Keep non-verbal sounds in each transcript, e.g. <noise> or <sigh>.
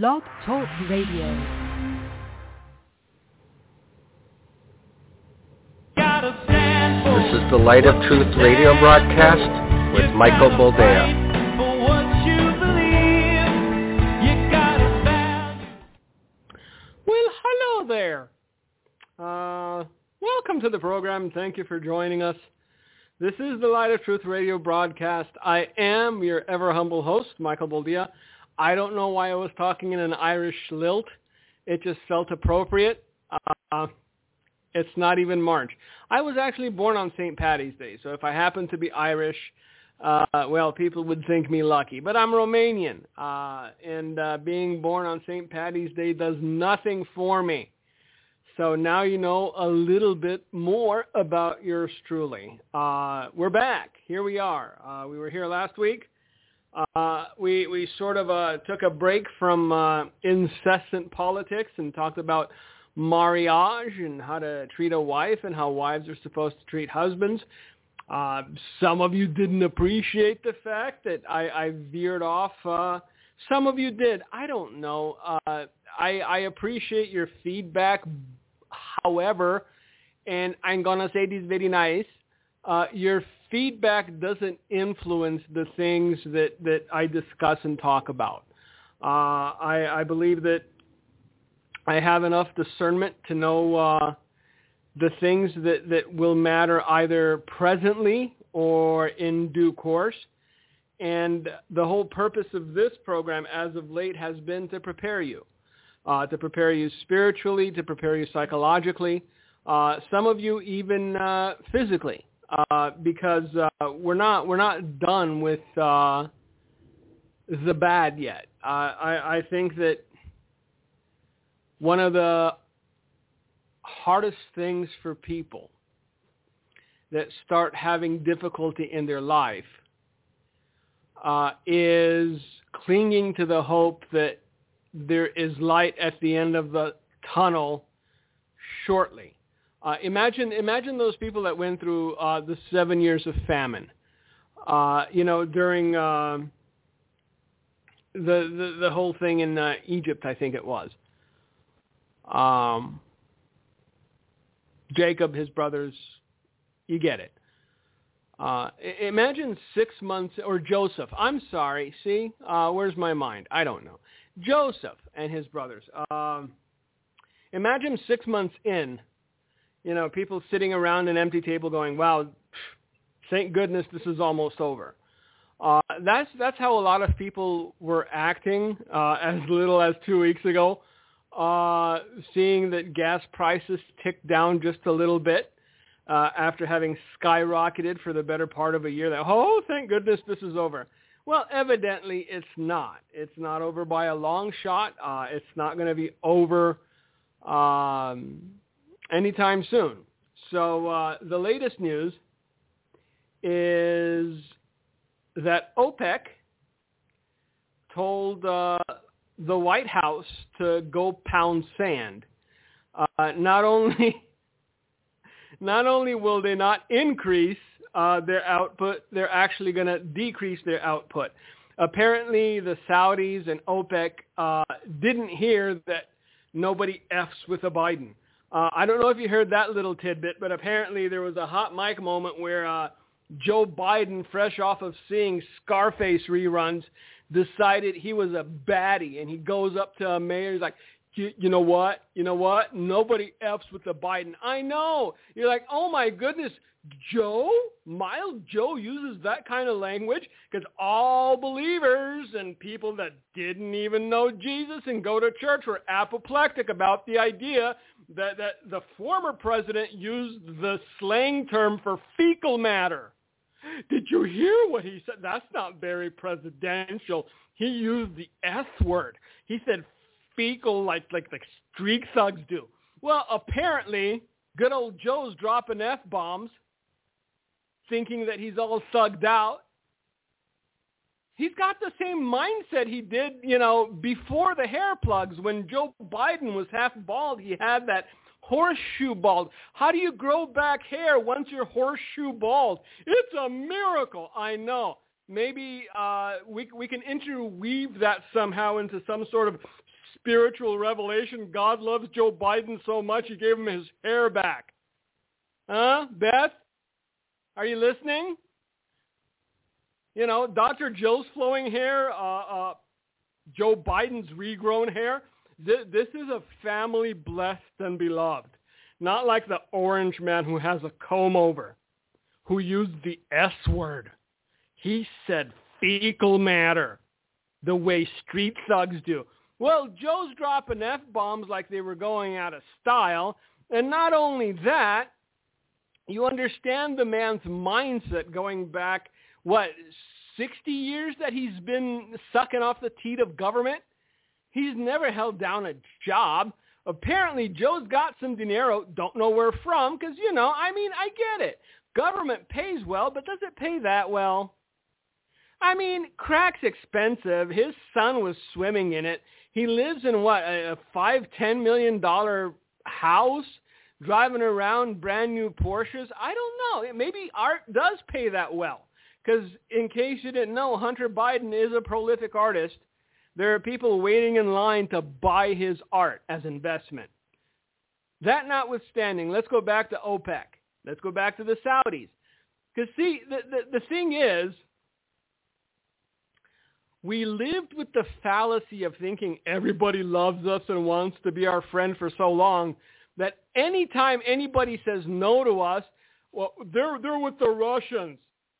Blog Talk Radio. This is the Light of Truth radio broadcast with Michael Boldea. Well, hello there. Uh, welcome to the program. Thank you for joining us. This is the Light of Truth radio broadcast. I am your ever humble host, Michael Boldea. I don't know why I was talking in an Irish lilt. It just felt appropriate. Uh, it's not even March. I was actually born on St. Patty's Day, so if I happen to be Irish, uh, well, people would think me lucky. But I'm Romanian, uh, and uh, being born on St. Patty's Day does nothing for me. So now you know a little bit more about yours truly. Uh, we're back. Here we are. Uh, we were here last week. Uh, we we sort of uh, took a break from uh, incessant politics and talked about marriage and how to treat a wife and how wives are supposed to treat husbands. Uh, some of you didn't appreciate the fact that I, I veered off. Uh, some of you did. I don't know. Uh, I, I appreciate your feedback. However, and I'm gonna say this very nice. Uh, your feedback doesn't influence the things that, that I discuss and talk about. Uh, I, I believe that I have enough discernment to know uh, the things that, that will matter either presently or in due course. And the whole purpose of this program as of late has been to prepare you, uh, to prepare you spiritually, to prepare you psychologically, uh, some of you even uh, physically, uh, because uh, we're not we're not done with uh, the bad yet. Uh, I, I think that one of the hardest things for people that start having difficulty in their life uh, is clinging to the hope that there is light at the end of the tunnel shortly. Uh, imagine, imagine those people that went through uh, the seven years of famine. Uh, you know, during uh, the, the the whole thing in uh, Egypt, I think it was. Um, Jacob, his brothers, you get it. Uh, imagine six months, or Joseph. I'm sorry. See, uh, where's my mind? I don't know. Joseph and his brothers. Um, imagine six months in you know, people sitting around an empty table going, wow, thank goodness this is almost over. Uh, that's that's how a lot of people were acting uh, <laughs> as little as two weeks ago, uh, seeing that gas prices ticked down just a little bit uh, after having skyrocketed for the better part of a year. That oh, thank goodness this is over. Well, evidently it's not. It's not over by a long shot. Uh, it's not going to be over um, anytime soon. So uh, the latest news is that OPEC told uh, the White House to go pound sand. Uh, not only <laughs> not only will they not increase uh, their output, they're actually going to decrease their output. Apparently, the Saudis and OPEC uh, didn't hear that nobody f's with a Biden. Uh, I don't know if you heard that little tidbit, but apparently there was a hot mic moment where uh, Joe Biden, fresh off of seeing Scarface reruns, decided he was a baddie, and he goes up to a mayor. He's like, you, you know what? You know what? Nobody f's with the Biden. I know. You're like, oh my goodness, Joe, mild Joe uses that kind of language because all believers and people that didn't even know Jesus and go to church were apoplectic about the idea that, that the former president used the slang term for fecal matter. Did you hear what he said? That's not very presidential. He used the S word. He said fecal like like like street thugs do. Well, apparently, good old Joe's dropping F bombs, thinking that he's all thugged out he's got the same mindset he did, you know, before the hair plugs. When Joe Biden was half bald, he had that horseshoe bald. How do you grow back hair once you're horseshoe bald? It's a miracle. I know. maybe uh, we we can interweave that somehow into some sort of spiritual revelation. God loves Joe Biden so much he gave him his hair back. Huh, Beth? Are you listening? You know, Dr. Jill's flowing hair, uh, uh, Joe Biden's regrown hair. This, this is a family blessed and beloved. Not like the orange man who has a comb over, who used the S word. He said fecal matter, the way street thugs do. Well, Joe's dropping F-bombs like they were going out of style. And not only that, you understand the man's mindset going back, what, 60 years that he's been sucking off the teat of government? He's never held down a job. Apparently, Joe's got some dinero. Don't know where from, because, you know, I mean, I get it. Government pays well, but does it pay that well? I mean, crack's expensive. His son was swimming in it. He lives in what a five ten million dollar house, driving around brand new Porsches. I don't know. Maybe art does pay that well. Because in case you didn't know, Hunter Biden is a prolific artist. There are people waiting in line to buy his art as investment. That notwithstanding, let's go back to OPEC. Let's go back to the Saudis. Because see, the, the, the thing is, we lived with the fallacy of thinking everybody loves us and wants to be our friend for so long that anytime anybody says no to us, well, they're, they're with the Russians.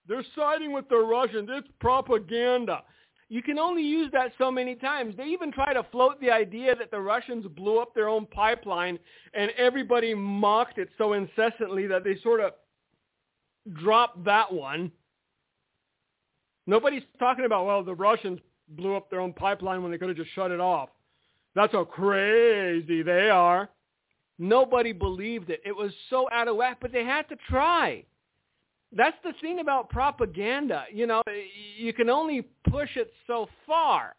They're siding with the Russians. It's propaganda. You can only use that so many times. They even try to float the idea that the Russians blew up their own pipeline and everybody mocked it so incessantly that they sort of dropped that one. Nobody's talking about, well, the Russians blew up their own pipeline when they could have just shut it off. That's how crazy they are. Nobody believed it. It was so out of whack, but they had to try. That's the thing about propaganda. You know, you can only push it so far.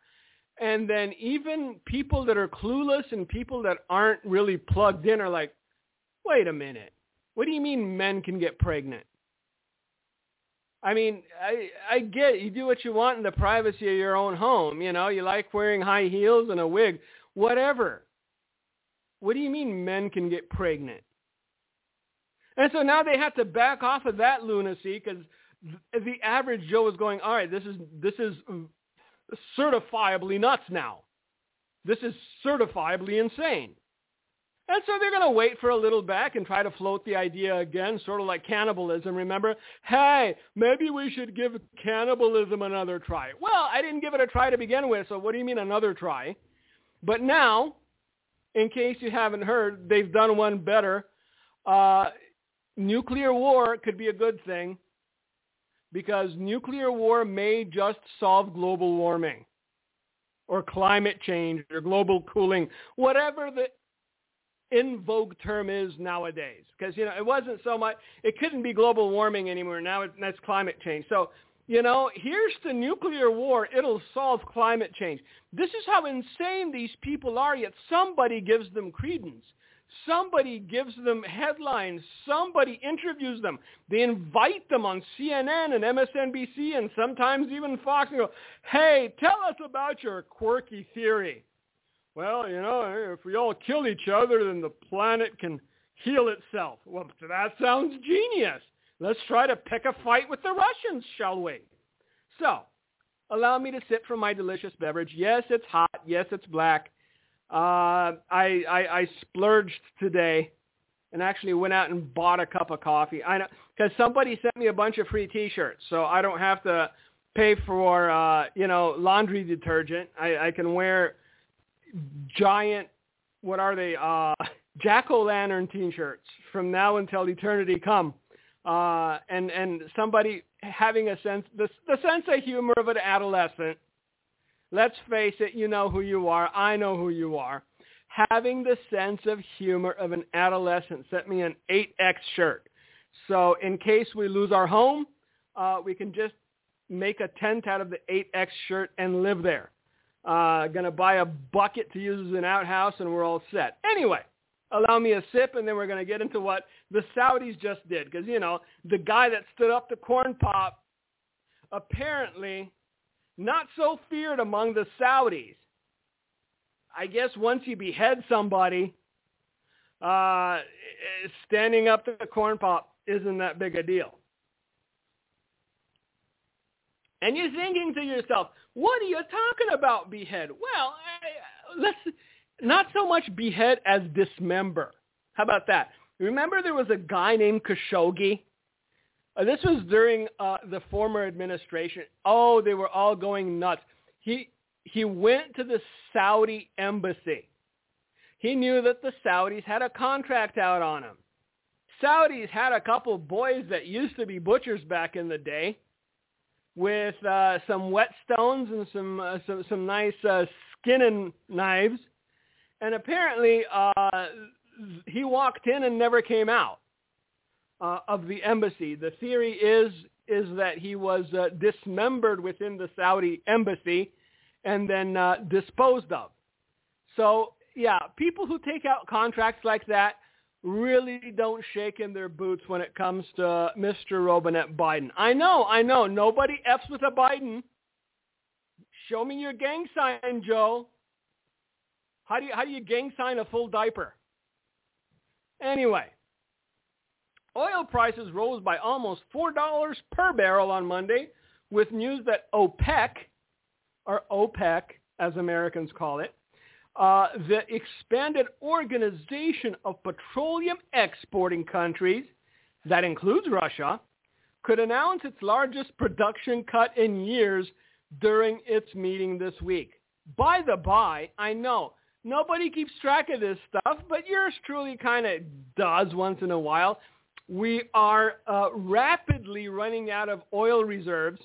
And then even people that are clueless and people that aren't really plugged in are like, wait a minute. What do you mean men can get pregnant? I mean, I I get you do what you want in the privacy of your own home. You know, you like wearing high heels and a wig, whatever. What do you mean men can get pregnant? And so now they have to back off of that lunacy because the average Joe is going, all right, this is this is certifiably nuts now. This is certifiably insane. And so they're going to wait for a little back and try to float the idea again, sort of like cannibalism. Remember, hey, maybe we should give cannibalism another try. Well, I didn't give it a try to begin with, so what do you mean another try? But now, in case you haven't heard, they've done one better. Uh, nuclear war could be a good thing because nuclear war may just solve global warming or climate change or global cooling, whatever the in vogue term is nowadays. Because, you know, it wasn't so much, it couldn't be global warming anymore. Now it, that's climate change. So, you know, here's the nuclear war. It'll solve climate change. This is how insane these people are, yet somebody gives them credence. Somebody gives them headlines. Somebody interviews them. They invite them on CNN and MSNBC and sometimes even Fox and go, hey, tell us about your quirky theory. Well, you know, if we all kill each other, then the planet can heal itself. Well, that sounds genius. Let's try to pick a fight with the Russians, shall we? So, allow me to sip from my delicious beverage. Yes, it's hot. Yes, it's black. Uh, I, I, I splurged today and actually went out and bought a cup of coffee. I know because somebody sent me a bunch of free T-shirts, so I don't have to pay for uh, you know laundry detergent. I, I can wear giant, what are they, uh, jack-o'-lantern T-shirts from now until eternity come. Uh, and, and somebody having a sense, the, the sense of humor of an adolescent. Let's face it, you know who you are. I know who you are. Having the sense of humor of an adolescent sent me an 8X shirt. So in case we lose our home, uh, we can just make a tent out of the 8X shirt and live there. Uh, to buy a bucket to use as an outhouse, and we're all set. Anyway, allow me a sip, and then we're going to get into what the Saudis just did. Because, you know, the guy that stood up to corn pop apparently not so feared among the Saudis. I guess once you behead somebody, uh, standing up to the corn pop isn't that big a deal. And you're thinking to yourself, what are you talking about, behead? Well, I, let's not so much behead as dismember. How about that? Remember there was a guy named Khashoggi? Uh, this was during uh, the former administration. Oh, they were all going nuts. He he went to the Saudi embassy. He knew that the Saudis had a contract out on him. Saudis had a couple boys that used to be butchers back in the day with uh, some whetstones and some uh, some some nice uh, skinning knives, and apparently uh, he walked in and never came out uh, of the embassy. The theory is is that he was uh, dismembered within the Saudi embassy and then uh, disposed of. So yeah, people who take out contracts like that really don't shake in their boots when it comes to Mr. Robinette Biden. I know, I know, nobody f's with a Biden. Show me your gang sign, Joe. How do you how do you gang sign a full diaper? Anyway, oil prices rose by almost $4 per barrel on Monday with news that OPEC, or OPEC as Americans call it, uh, the expanded organization of petroleum exporting countries, that includes Russia, could announce its largest production cut in years during its meeting this week. By the by, I know nobody keeps track of this stuff, but yours truly kind of does once in a while. We are uh, rapidly running out of oil reserves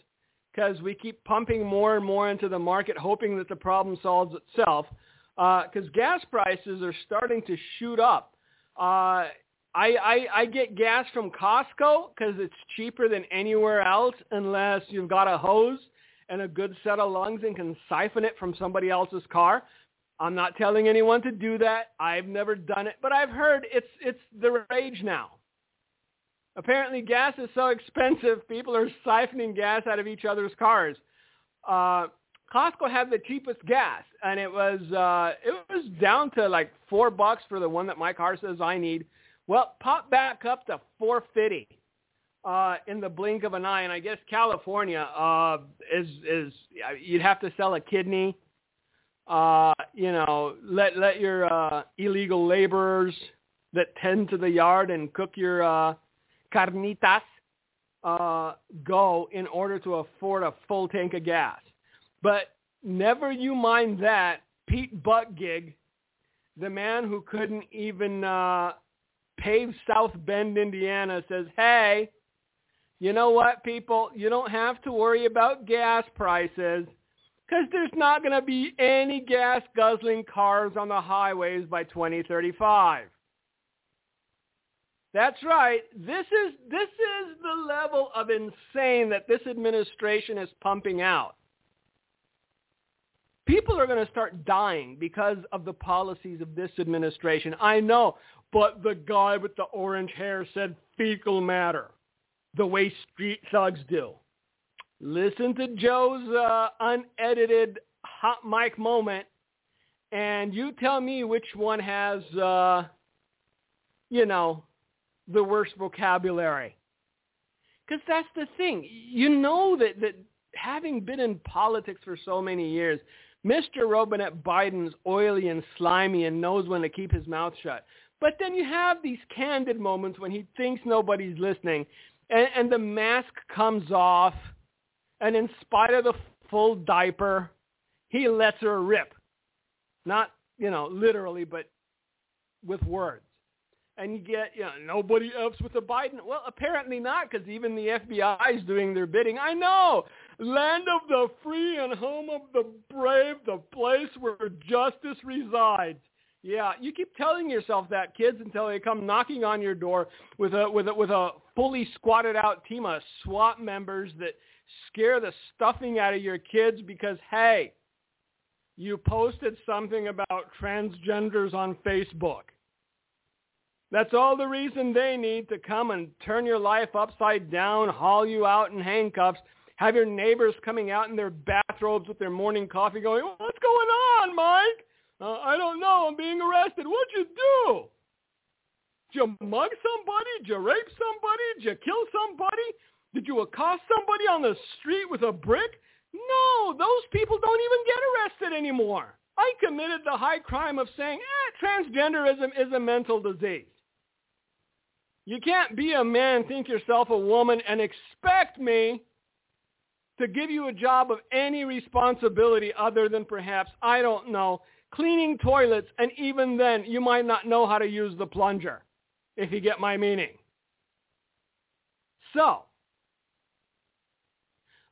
because we keep pumping more and more into the market, hoping that the problem solves itself. Because uh, gas prices are starting to shoot up. Uh, I, I, I get gas from Costco because it's cheaper than anywhere else unless you've got a hose and a good set of lungs and can siphon it from somebody else's car. I'm not telling anyone to do that. I've never done it, but I've heard it's it's the rage now. Apparently, gas is so <laughs> expensive, people are siphoning gas out of each other's cars. Uh, Costco had the cheapest gas, and it was uh, it was down to like four bucks for the one that my car says I need. Well, pop back up to four fifty uh, in the blink of an eye, and I guess California uh, is is you'd have to sell a kidney uh, you know, let let your uh, illegal laborers that tend to the yard and cook your uh, carnitas uh, go in order to afford a full tank of gas. But never you mind that. Pete Buttigieg, the man who couldn't even uh, pave South Bend, Indiana, says, hey, you know what, people? You don't have to worry about gas prices because there's not going to be any gas guzzling cars on the highways by 2035. That's right. This is this is the level of insane that this administration is pumping out. People are going to start dying because of the policies of this administration. I know, but the guy with the orange hair said fecal matter, the way street thugs do. Listen to Joe's uh, unedited hot mic moment, and you tell me which one has, uh, you know, the worst vocabulary. Because that's the thing. You know that, that having been in politics for so many years, Mr. Robinette Biden's oily and slimy and knows when to keep his mouth shut. But then you have these candid moments when he thinks nobody's listening, and, and the mask comes off – and in spite of the full diaper, he lets her rip. Not, you know, literally, but with words. And you get, you know, nobody else with the Biden. Well, apparently not, because even the FBI is doing their bidding. I know. Land of the free and home of the brave, the place where justice resides. Yeah, you keep telling yourself that, kids, until they come knocking on your door with a with a with a fully squatted out team of SWAT members that scare the stuffing out of your kids because, hey, you posted something about transgenders on Facebook. That's all the reason they need to come and turn your life upside down, haul you out in handcuffs, Have your neighbors coming out in their bathrobes with their morning coffee going, what's going on, Mike? Uh, I don't know. I'm being arrested. What'd you do? Did you mug somebody? Did you rape somebody? Did you kill somebody? Did you accost somebody on the street with a brick? No, those people don't even get arrested anymore. I committed the high crime of saying, eh, transgenderism is a mental disease. You can't be a man, think yourself a woman, and expect me to give you a job of any responsibility other than perhaps, I don't know, cleaning toilets, and even then you might not know how to use the plunger, if you get my meaning. So,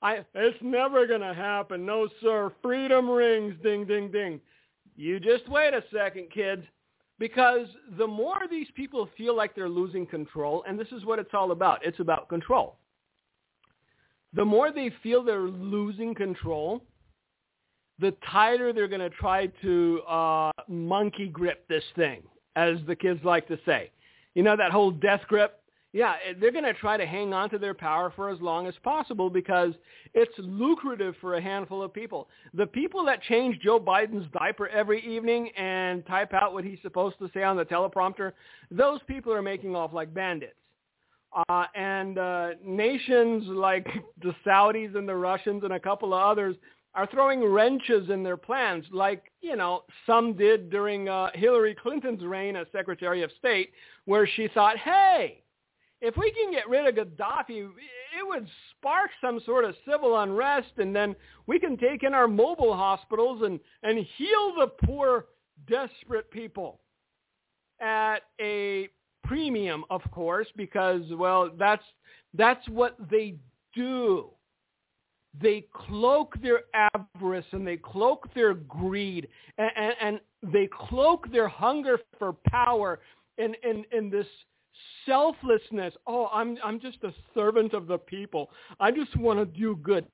I, it's never going to happen. No, sir. Freedom rings. Ding, ding, ding. You just wait a second, kids. Because the more these people feel like they're losing control, and this is what it's all about. It's about control. The more they feel they're losing control, the tighter they're going to try to uh, monkey grip this thing, as the kids like to say. You know that whole death grip? Yeah, eh, they're going to try to hang on to their power for as long as possible because it's lucrative for a handful of people. The people that change Joe Biden's diaper every evening and type out what he's supposed to say on the teleprompter, those people are making off like bandits. Uh, and uh, nations like the Saudis and the Russians and a couple of others are throwing wrenches in their plans, like you know some did during uh, Hillary Clinton's reign as Secretary of State, where she thought, hey, if we can get rid of Gaddafi, it would spark some sort of civil unrest, and then we can take in our mobile hospitals and, and heal the poor, desperate people at a premium, of course, because, well, that's, that's what they do. They cloak their avarice and they cloak their greed and, and, and they cloak their hunger for power in, in, in this – selflessness. Oh, I'm I'm just a servant of the people. I just want to do good.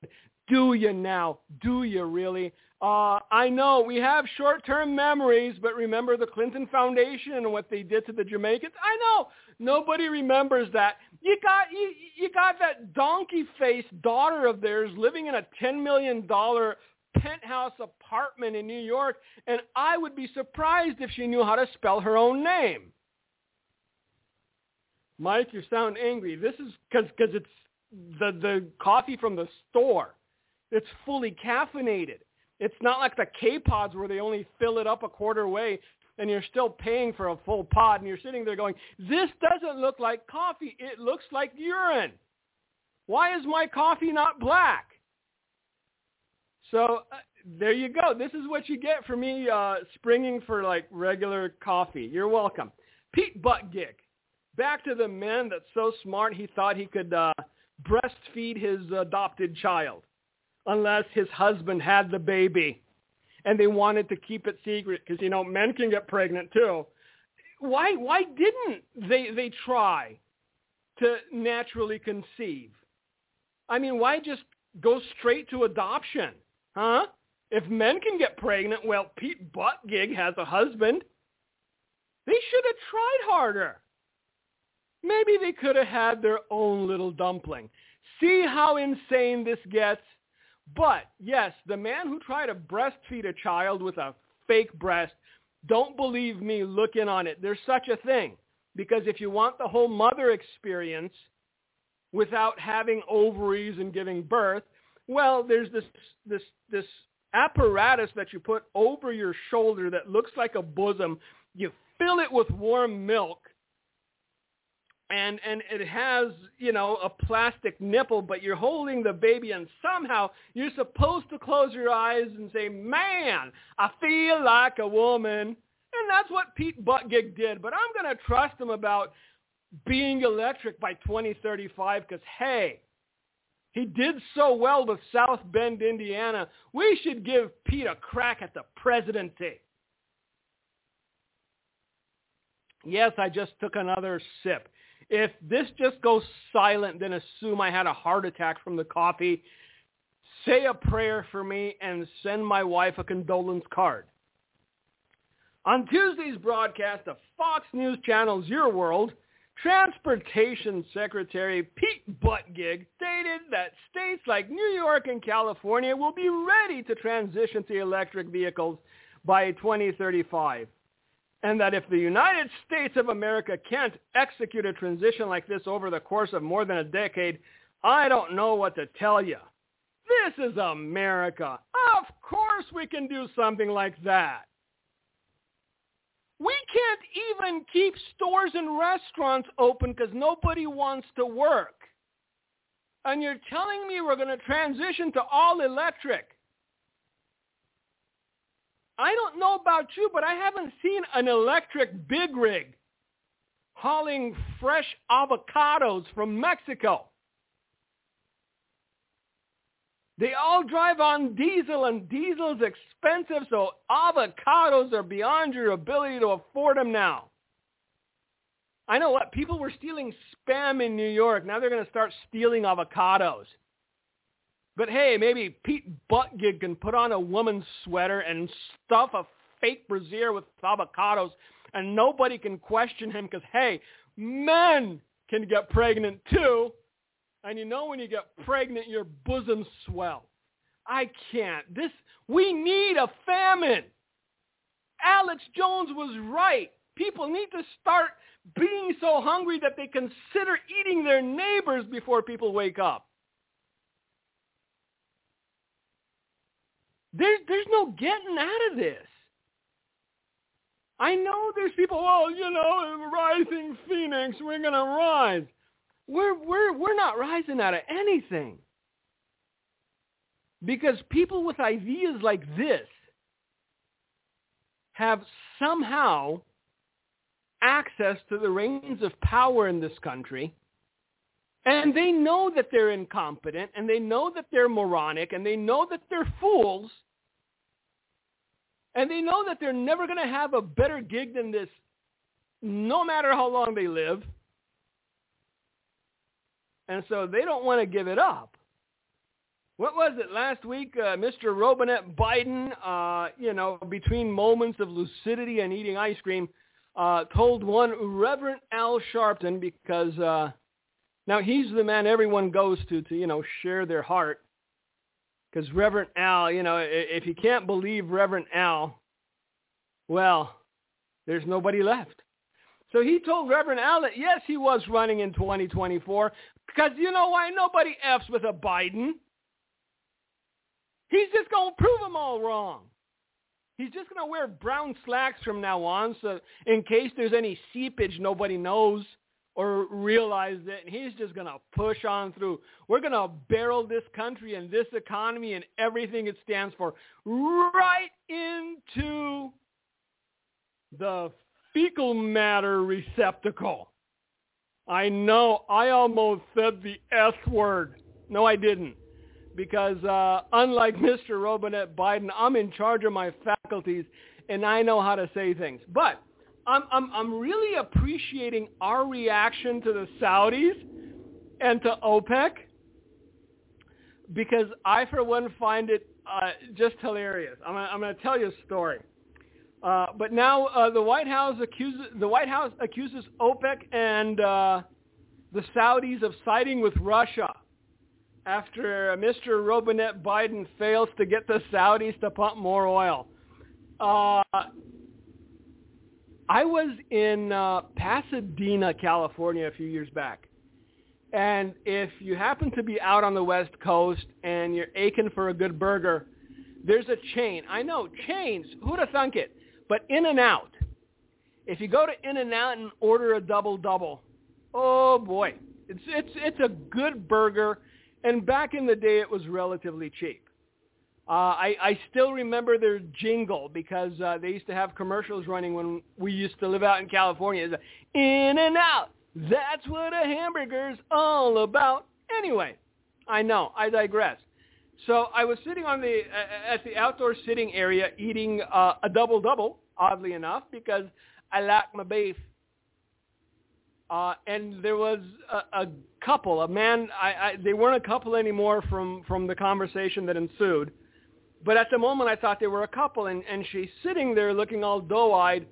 Do you now? Do you really? Uh, I know we have short-term memories, but remember the Clinton Foundation and what they did to the Jamaicans? I know nobody remembers that. You got you, you got that donkey-faced daughter of theirs living in a ten million dollar penthouse apartment in New York, and I would be surprised if she knew how to spell her own name. Mike, you sound angry. This is because it's the the coffee from the store. It's fully caffeinated. It's not like the K-pods where they only fill it up a quarter way and you're still paying for a full pod and you're sitting there going, this doesn't look like coffee. It looks like urine. Why is my coffee not black? So uh, there you go. This is what you get for me uh, springing for like regular coffee. You're welcome. Pete Buttigieg back to the man that's so smart he thought he could uh, breastfeed his adopted child unless his husband had the baby. And they wanted to keep it secret because you know men can get pregnant too. Why why didn't they they try to naturally conceive? I mean why just go straight to adoption huh? If men can get pregnant well pete buttigieg has a husband. They should have tried harder. Maybe they could have had their own little dumpling. See how insane this gets? But yes, the man who tried to breastfeed a child with a fake breast, don't believe me, look in on it. There's such a thing. Because if you want the whole mother experience without having ovaries and giving birth, well, there's this, this, this apparatus that you put over your shoulder that looks like a bosom. You fill it with warm milk and and it has you know a plastic nipple but you're holding the baby and somehow you're supposed to close your eyes and say man i feel like a woman. And that's what pete buttigieg did. But i'm going to trust him about being electric by 2035 because hey he did so well with south bend indiana. We should give pete a crack at the presidency. Yes i just took another sip if this just goes silent, then assume I had a heart attack from the coffee. Say a prayer for me and send my wife a condolence card. On Tuesday's broadcast of Fox News Channel's Your World, Transportation Secretary Pete Buttigieg stated that states like New York and California will be ready to transition to electric vehicles by 2035. And that if the United States of America can't execute a transition like this over the course of more than a decade, I don't know what to tell you. This is America. Of course we can do something like that. We can't even keep stores and restaurants open because nobody wants to work. And you're telling me we're going to transition to all electric. I don't know about you, but I haven't seen an electric big rig hauling fresh avocados from Mexico. They all drive on diesel, and diesel's expensive, so avocados are beyond your ability to afford them now. I know what people were stealing spam in New York. Now they're going to start stealing avocados. But hey, maybe Pete Buttigieg can put on a woman's sweater and stuff a fake brassiere with avocados, and nobody can question him because hey, men can get pregnant too. And you know when you get pregnant, your bosom swells. I can't. This we need a famine. Alex Jones was right. People need to start being so hungry that they consider eating their neighbors before people wake up. There's there's no getting out of this. I know there's people, oh, you know, rising phoenix, we're going to rise. We're, we're, we're not rising out of anything. Because people with ideas like this have somehow access to the reins of power in this country. And they know that they're incompetent, and they know that they're moronic, and they know that they're fools, and they know that they're never going to have a better gig than this no matter how long they live. And so they don't want to give it up. What was it last week? Uh, Mr. Robinette Biden, uh, you know, between moments of lucidity and eating ice cream, uh, told one Reverend Al Sharpton because uh, now he's the man everyone goes to to, you know, share their heart. Because Reverend Al, you know, if you can't believe Reverend Al, well, there's nobody left. So he told Reverend Al that yes, he was running in 2024, because you know why? Nobody F's with a Biden. He's just to prove them all wrong. He's just to wear brown slacks from now on so in case there's any seepage nobody knows or realize it. And he's just going to push on through. We're going to barrel this country and this economy and everything it stands for right into the fecal matter receptacle. I know I almost said the S word. No, I didn't. Because uh, unlike <laughs> Mr. Robinette Biden, I'm in charge of my faculties and I know how to say things. But I'm, I'm, I'm really appreciating our reaction to the Saudis and to OPEC because I, for one, find it uh, just hilarious. I'm, I'm going to tell you a story. Uh, but now uh, the White House accuses the White House accuses OPEC and uh, the Saudis of siding with Russia after Mr. Robinette Biden fails to get the Saudis to pump more oil. I was in uh, Pasadena, California, a few years back. And if you happen to be out on the West Coast and you're aching for a good burger, there's a chain. I know, chains. Who'd have thunk it? But In-N-Out. If you go to In-N-Out and order a double-double, oh boy, it's, it's, it's a good burger. And back in the day, it was relatively cheap. Uh, I, I still remember their jingle because uh, they used to have commercials running when we used to live out in California. It's in and out. That's what a hamburger's all about. Anyway, I know. I digress. So I was sitting on the uh, at the outdoor sitting area eating uh, a double double, oddly enough, because I like my beef. Uh, and there was a, a couple, a man. I, I, they weren't a couple anymore from from the conversation that ensued. But at the moment, I thought they were a couple, and and she's sitting there looking all doe-eyed,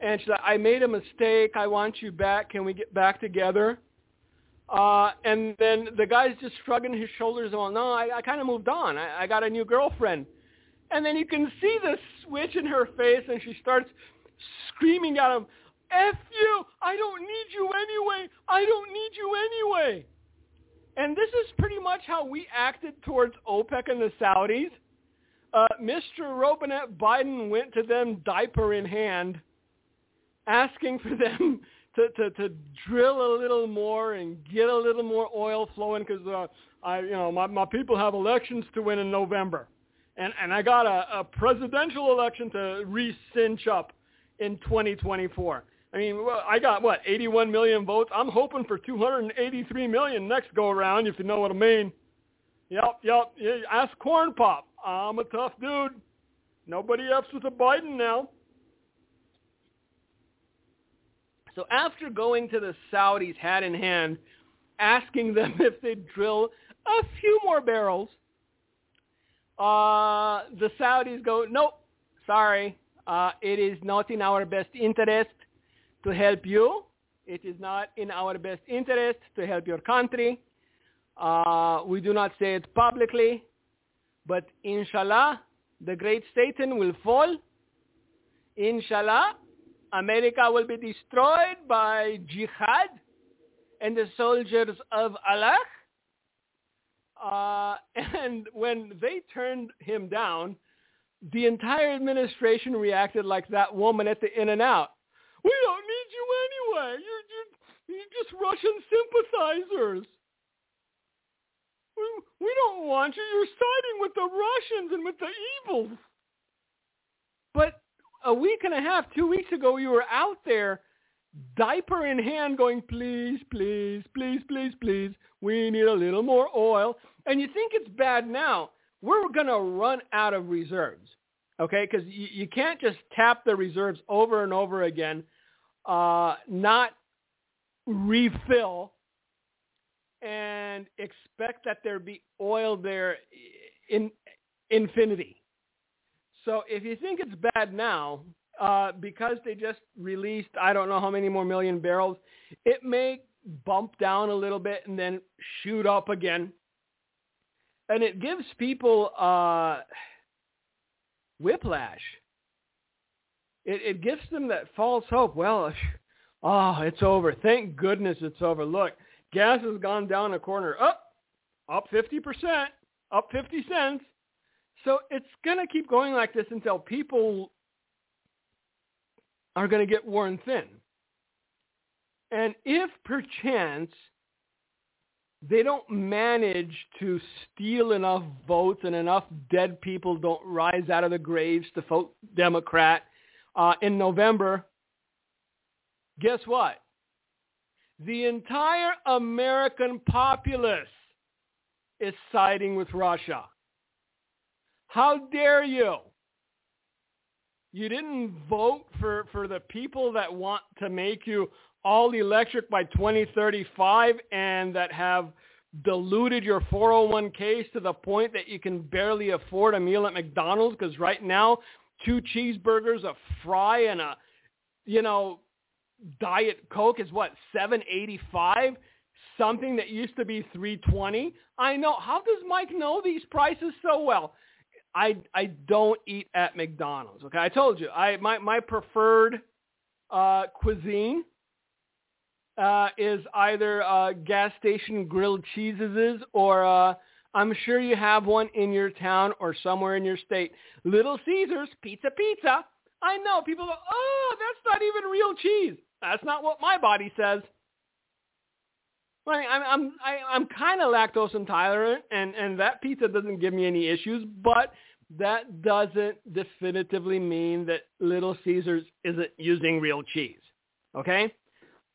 and she's like, I made a mistake. I want you back. Can we get back together? Uh, and then the guy's just shrugging his shoulders. and Well, no, I, I kind of moved on. I, I got a new girlfriend. And then you can see the switch in her face, and she starts screaming at him, F you! I don't need you anyway! I don't need you anyway! And this is pretty much how we acted towards OPEC and the Saudis. Uh, Mr. Robinette Biden went to them diaper in hand, asking for <laughs> them to, to, to drill a little more and get a little more oil flowing because uh, I, you know, my, my people have elections to win in November, and and I got a, a presidential election to re-cinch up in 2024. I mean, well, I got what 81 million votes. I'm hoping for 283 million next go around, if you know what I mean. Yep, yep. Ask Corn Pop. I'm a tough dude. Nobody else with a Biden now. So after going to the Saudis hat in hand, asking them <laughs> if they'd drill a few more barrels, uh, the Saudis go, nope, sorry, uh, it is not in our best interest to help you. It is not in our best interest to help your country. Uh, we do not say it publicly, but inshallah, the great Satan will fall. Inshallah, America will be destroyed by jihad and the soldiers of Allah. Uh, <laughs> and when they turned him down, the entire administration reacted like that woman at the In-N-Out. We don't need you anyway. You're, you're just Russian sympathizers. We, we don't want you. You're siding with the Russians and with the evils. But a week and a half, two weeks ago, you were out there, diaper in hand, going, please, please, please, please, please, we need a little more oil. And you think it's bad now. We're going to run out of reserves, okay? Because you, you can't just tap the reserves over and over again, uh, not refill, and expect that there be oil there in infinity. So if you think it's bad now, uh, because they just released I don't know how many more million barrels, it may bump down a little bit and then shoot up again. And it gives people uh, whiplash. It, it gives them that false hope. Well, oh, <laughs> it's over. Thank goodness it's over. Look, gas has gone down a corner. Up, up 50%, up 50 cents. So it's going to keep going like this until people are going to get worn thin. And if perchance they don't manage to steal enough votes and enough dead people don't rise out of the graves to vote Democrat uh, in November, guess what? The entire American populace is siding with Russia. How dare you? You didn't vote for, for the people that want to make you all electric by 2035 and that have diluted your 401ks to the point that you can barely afford a meal at McDonald's because right now two cheeseburgers, a fry, and a you know diet coke is what 785 something that used to be 320 i know how does mike know these prices so well I I don't eat at McDonald's. Okay, I told you. I my my preferred uh, cuisine uh, is either uh, gas station grilled cheeses or uh, I'm sure you have one in your town or somewhere in your state. Little Caesars Pizza Pizza. I know people go, oh, that's not even real cheese. That's not what my body says. Well, I'm I'm I, I'm kind of lactose intolerant, and and that pizza doesn't give me any issues. But that doesn't definitively mean that Little Caesars isn't using real cheese. Okay?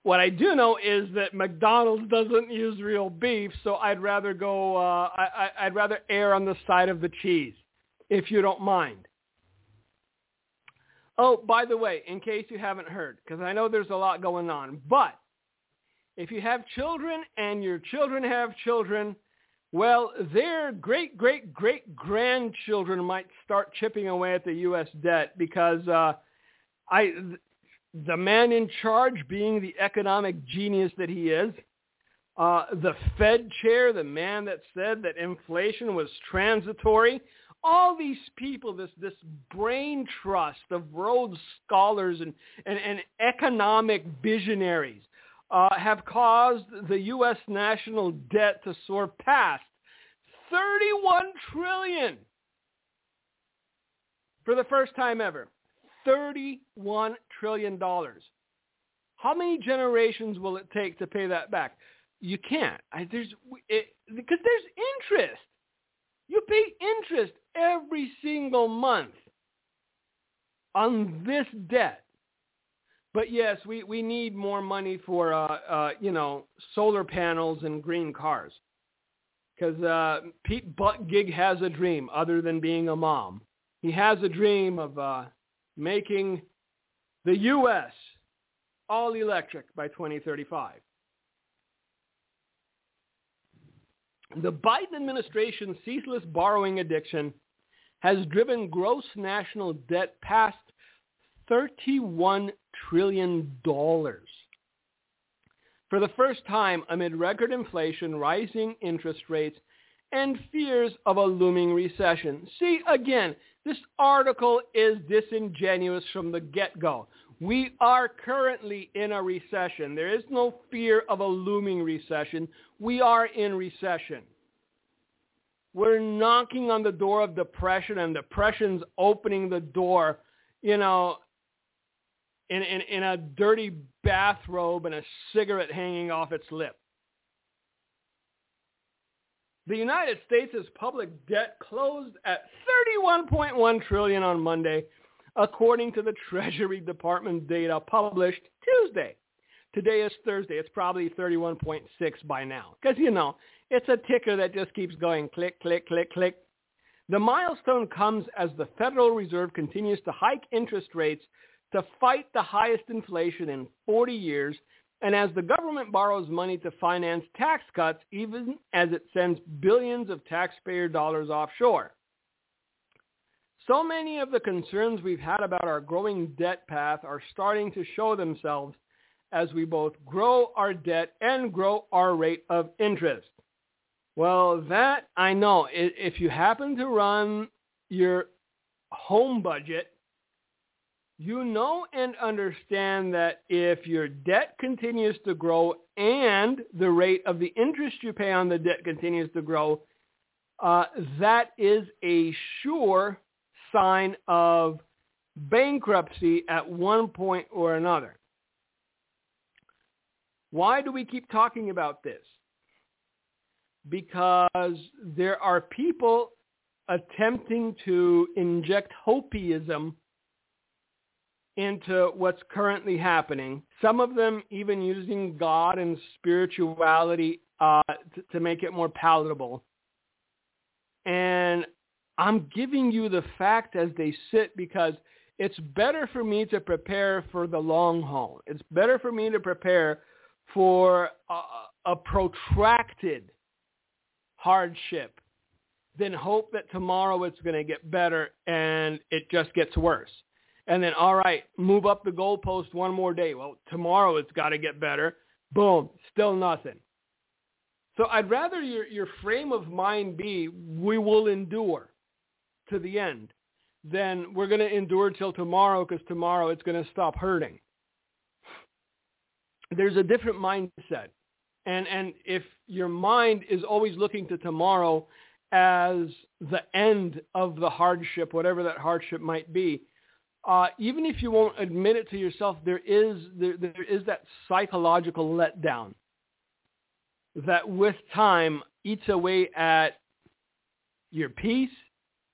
What I do know is that McDonald's doesn't use real beef, so I'd rather go. Uh, I, I'd rather err on the side of the cheese, if you don't mind. Oh, by the way, in case you haven't heard, because I know there's a lot going on, but if you have children and your children have children, well, their great, great, great grandchildren might start chipping away at the U.S. debt because uh, I the man in charge being the economic genius that he is, uh, the Fed chair, the man that said that inflation was transitory, all these people, this this brain trust of Rhodes scholars and, and, and economic visionaries uh, have caused the U.S. national debt to soar past 31 trillion for the first time ever. 31 trillion dollars. How many generations will it take to pay that back? You can't. I, there's it, because there's interest. You pay interest every single month on this debt. But yes, we, we need more money for, uh, uh, you know, solar panels and green cars. Because uh, Pete Buttigieg has a dream other than being a mom. He has a dream of uh, making the U.S. all electric by 2035. The Biden administration's ceaseless borrowing addiction has driven gross national debt past $31 trillion. For the first time amid record inflation, rising interest rates, and fears of a looming recession. See, again, this article is disingenuous from the get-go. We are currently in a recession. There is no fear of a looming recession. We are in recession. We're knocking on the door of depression and depression's opening the door, you know, in, in, in a dirty bathrobe and a cigarette hanging off its lip. The United States' public debt closed at 31.1 trillion on Monday, according to the <laughs> Treasury Department data published Tuesday. Today is Thursday. It's probably 31.6 by now. Because, you know, it's a ticker that just keeps going click, click, click, click. The milestone comes as the Federal Reserve continues to hike interest rates to fight the highest inflation in 40 years and as the government borrows money to finance tax cuts even as it sends billions of taxpayer dollars offshore. So many of the concerns we've had about our growing debt path are starting to show themselves as we both grow our debt and grow our rate of interest. Well, that I know. If you happen to run your home budget, you know and understand that if your debt continues to grow and the rate of the interest you pay on the debt continues to grow, uh, that is a sure sign of bankruptcy at one point or another. Why do we keep talking about this? Because there are people attempting to inject hopeism into what's currently happening. Some of them even using God and spirituality uh, to, to make it more palatable. And I'm giving you the fact as they sit because it's better for me to prepare for the long haul. It's better for me to prepare for a, a protracted hardship than hope that tomorrow it's going to get better and it just gets worse. And then, all right, move up the goalpost one more day. Well, tomorrow it's got to get better. Boom, still nothing. So I'd rather your, your frame of mind be, we will endure to the end then we're going to endure till tomorrow because tomorrow it's going to stop hurting there's a different mindset. And, and if your mind is always looking to tomorrow as the end of the hardship, whatever that hardship might be, uh, even if you won't admit it to yourself, there is, there, there is that psychological letdown that with time eats away at your peace,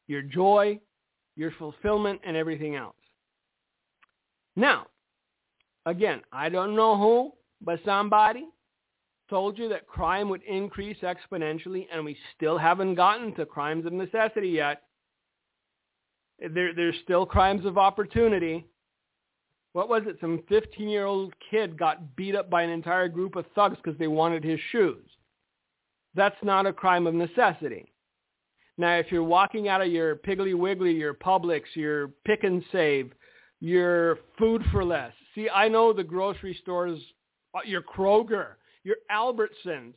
your joy, your fulfillment, and everything else. Now, Again, I don't know who, but somebody told you that crime would increase exponentially, and we still haven't gotten to crimes of necessity yet. There, there's still crimes of opportunity. What was it? Some 15-year-old kid got beat up by an entire group of thugs because they wanted his shoes. That's not a crime of necessity. Now, if you're walking out of your Piggly Wiggly, your Publix, your Pick and Save, your Food for Less, See, I know the grocery stores, uh, your Kroger, your Albertsons.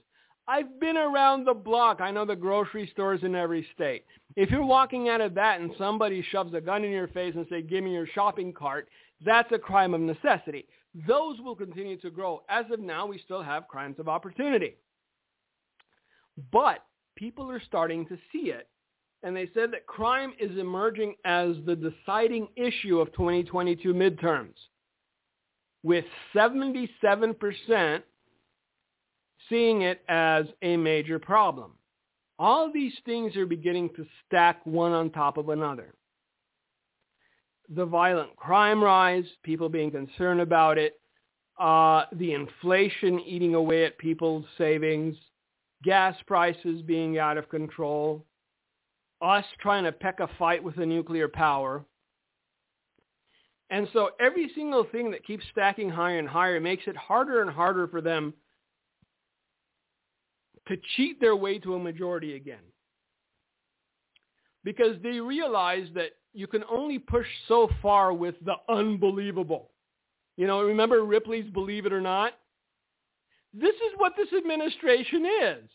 I've been around the block. I know the grocery stores in every state. If you're walking out of that and somebody shoves a gun in your face and say, give me your shopping cart, that's a crime of necessity. Those will continue to grow. As of now, we still have crimes of opportunity. But people are starting to see it. And they said that crime is emerging as the deciding issue of 2022 midterms, with 77% seeing it as a major problem. All these things are beginning to stack one on top of another. The violent crime rise, people being concerned about it, uh, the inflation eating away at people's savings, gas prices being out of control, us trying to peck a fight with a nuclear power. And so every single thing that keeps stacking higher and higher makes it harder and harder for them to cheat their way to a majority again. Because they realize that you can only push so far with the unbelievable. You know, remember Ripley's Believe It or Not? This is what this administration is.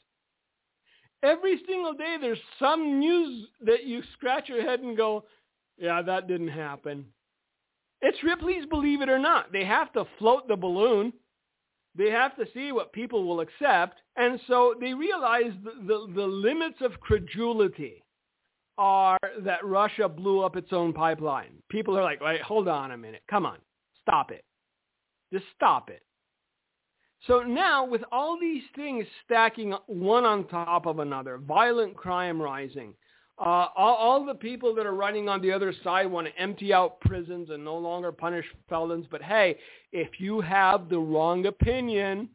Every single day there's some news that you scratch your head and go, yeah, that didn't happen. It's Ripley's Believe It or Not. They have to float the balloon. They have to see what people will accept. And so they realize the, the, the limits of credulity are that Russia blew up its own pipeline. People are like, wait, hold on a minute. Come on. Stop it. Just stop it. So now with all these things stacking one on top of another, violent crime rising, uh, all, all, the people that are running on the other side want to empty out prisons and no longer punish felons. But hey, if you have the wrong opinion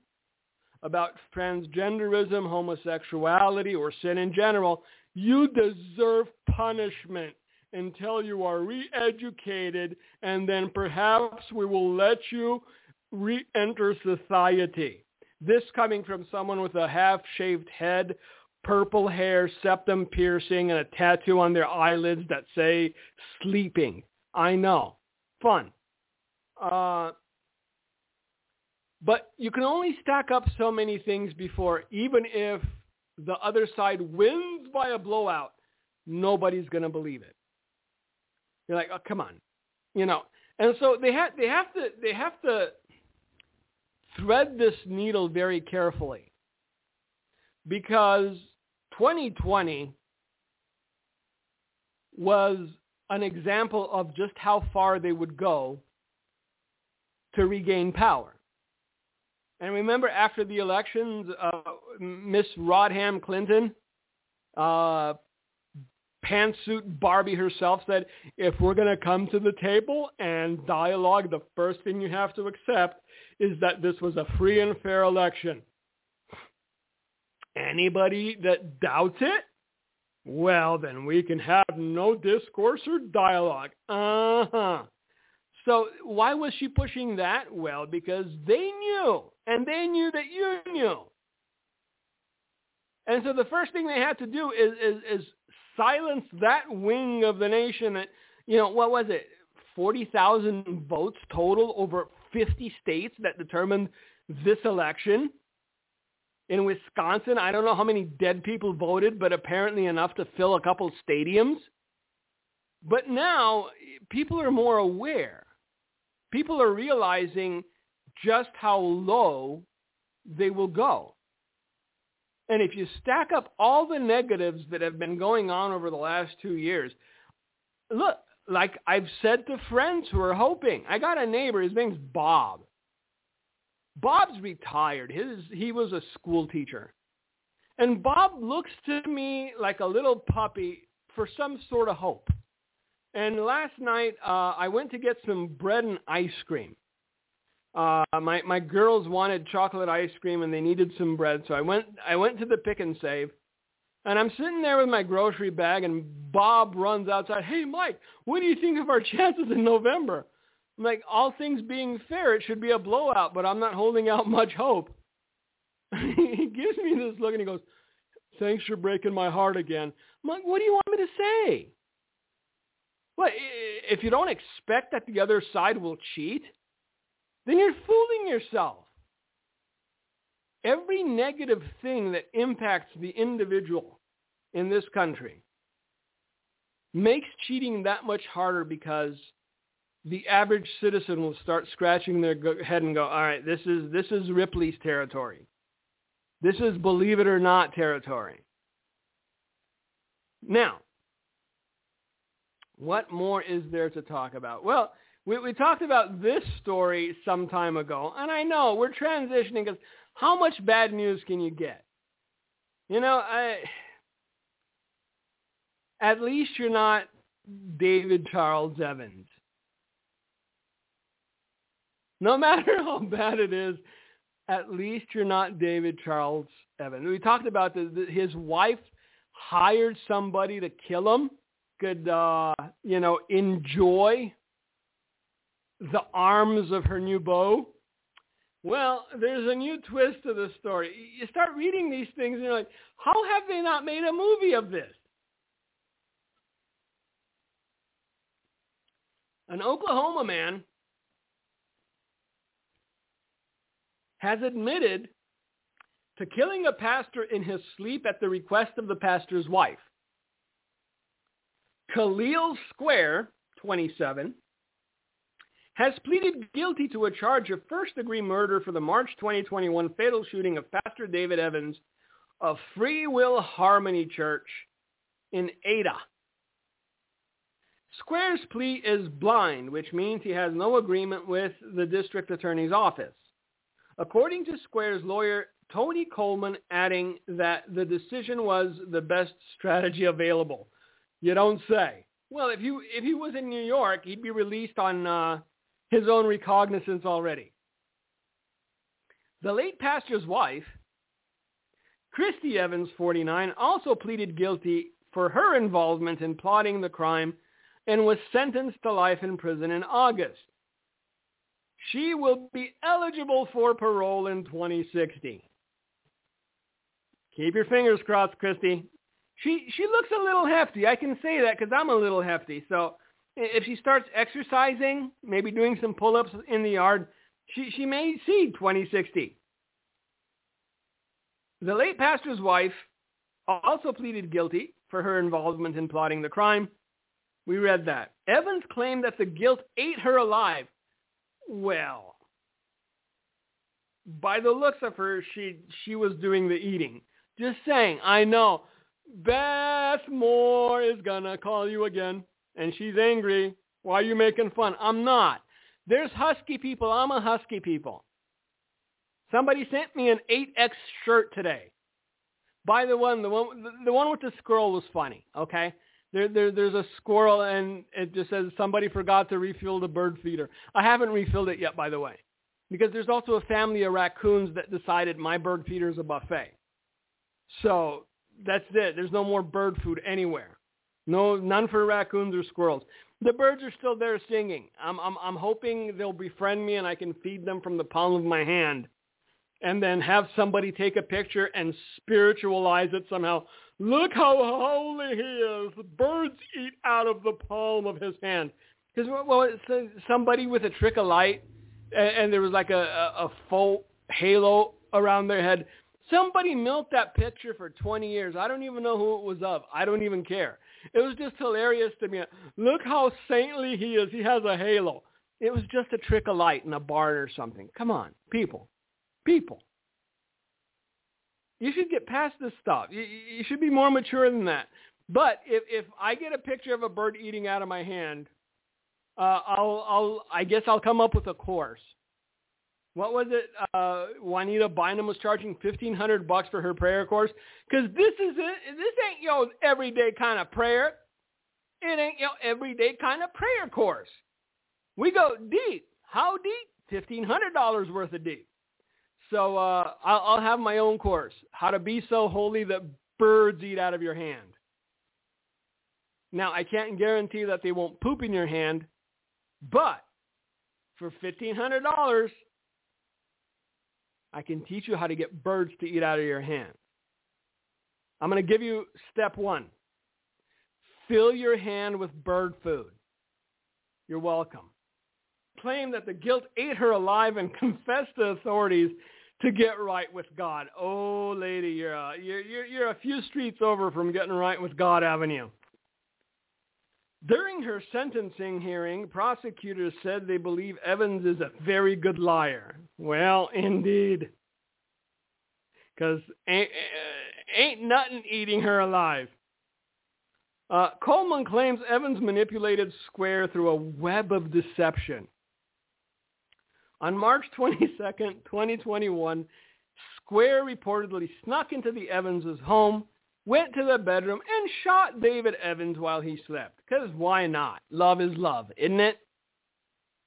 about transgenderism, homosexuality, or sin in general, you deserve punishment until you are re-educated and then perhaps we will let you re-enter society. This coming from someone with a half-shaved head, purple hair, septum piercing, and a tattoo on their eyelids that say sleeping. I know. Fun. Uh, but you can only stack up so many things before, even if the other side wins by a blowout, nobody's going to believe it. You're like, oh, come on, you know. And so they have they have to they have to thread this needle very carefully because 2020 was an example of just how far they would go to regain power. And remember after the elections, uh, Miss Rodham Clinton, uh, pantsuit Barbie herself said, if we're going to come to the table and dialogue, the first thing you have to accept is that this was a free and fair election. Anybody that doubts it, well, then we can have no discourse or dialogue. Uh-huh. So why was she pushing that? Well, because they knew, and they knew that you knew. And so the first thing they had to do is, is, is silence that wing of the nation that, you know, what was it? 40,000 votes total over 50 states that determined this election. In Wisconsin, I don't know how many dead people voted, but apparently enough to fill a couple stadiums. But now people are more aware. People are realizing just how low they will go. And if you stack up all the negatives that have been going on over the last two years, look, like I've said to friends who are hoping. I got a neighbor. His name's Bob. Bob's retired. His he was a school teacher, and Bob looks to me like a little puppy for some sort of hope. And last night uh, I went to get some bread and ice cream. Uh, my my girls wanted chocolate ice cream and they needed some bread, so I went I went to the pick and save. And I'm sitting there with my grocery bag, and Bob runs outside. Hey, Mike, what do you think of our <laughs> chances in November? I'm like, all things being fair, it should be a blowout, but I'm not holding out much hope. <laughs> he gives me this look, and he goes, thanks for breaking my heart again. I'm like, what do you want me to say? What, if you don't expect that the other side will cheat, then you're fooling yourself. Every negative thing that impacts the individual in this country makes cheating that much harder because the average citizen will start scratching their head and go, all right, this is, this is Ripley's territory. This is believe it or not territory. Now, what more is there to talk about? Well, we, we talked about this story some time ago, and I know we're transitioning because how much bad news can you get? You know, I, at least you're not David Charles Evans. No matter <laughs> how bad it is, at least you're not David Charles Evans. We talked about his wife hired somebody to kill him, could, uh, you know, enjoy the arms of her new beau. Well, there's a new twist to the story. You start reading these things and you're like, how have they not made a movie of this? An Oklahoma man has admitted to killing a pastor in his sleep at the request of the pastor's wife. Khalil Square, 27, has pleaded guilty to a charge of first-degree murder for the March 2021 fatal shooting of Pastor David Evans of Free Will Harmony Church in Ada. Square's plea is blind, which means he has no agreement with the district attorney's office. According to Square's lawyer, Tony Coleman, adding that the decision was the best strategy available. You don't say. Well, if you if he was in New York, he'd be released on uh, his own recognizance already. The late pastor's wife, Christy Evans, 49, also pleaded guilty for her involvement in plotting the crime and was sentenced to life in prison in August. She will be eligible for parole in 2060. Keep your fingers crossed, Christy. She she looks a little hefty. I can say that because I'm a little hefty. So if she starts exercising, maybe doing some pull-ups in the yard, she she may see 2060. The late pastor's wife also pleaded guilty for her involvement in plotting the crime. We read that. Evans claimed that the guilt ate her alive. Well, by the looks of her, she she was doing the eating. Just saying. I know. Beth Moore is gonna call you again, and she's angry. Why are you making fun? I'm not. There's husky people. I'm a husky people. Somebody sent me an 8X shirt today. By the one, the one, the one with the squirrel was funny. Okay, there, there, there's a squirrel, and it just says somebody forgot to refill the bird feeder. I haven't refilled it yet, by the way, because there's also a family of raccoons that decided my bird feeder is a buffet. So that's it. There's no more bird food anywhere. No, none for raccoons or squirrels. The birds are still there singing. I'm, I'm, I'm hoping they'll befriend me and I can feed them from the palm of my hand and then have somebody take a picture and spiritualize it somehow. Look how holy he is. The birds eat out of the palm of his hand. Because well, it's somebody with a trick of light, and, and there was like a, a, a faux halo around their head. Somebody milked that picture for 20 years. I don't even know who it was of. I don't even care. It was just hilarious to me. Look how saintly he is. He has a halo. It was just a trick of light in a barn or something. Come on, people. People. You should get past this stuff. You, you should be more mature than that. But if, if I get a picture of a bird eating out of my hand, uh, I'll, I'll, I guess I'll come up with a course what was it? Uh, Juanita Bynum was charging fifteen hundred bucks for her prayer course because this is it. This ain't your everyday kind of prayer. It ain't your everyday kind of prayer course. We go deep. How deep? Fifteen hundred dollars worth of deep. So uh, I'll, I'll have my own course: how to be so holy that birds eat out of your hand. Now I can't guarantee that they won't poop in your hand, but for fifteen hundred dollars I can teach you how to get birds to eat out of your hand. I'm going to give you step one. Fill your hand with bird food. You're welcome. Claim that the guilt ate her alive and <laughs> confessed to authorities to get right with God. Oh, lady, you're you're, you're, you're a few streets over from getting right with God, you? During her sentencing hearing, prosecutors said they believe Evans is a very good liar. Well, indeed. Because ain't, ain't nothing eating her alive. Uh, Coleman claims Evans manipulated Square through a web of deception. On March 22, 2021, Square reportedly snuck into the Evans' home, went to the bedroom, and shot David Evans while he slept. Because why not? Love is love, isn't it?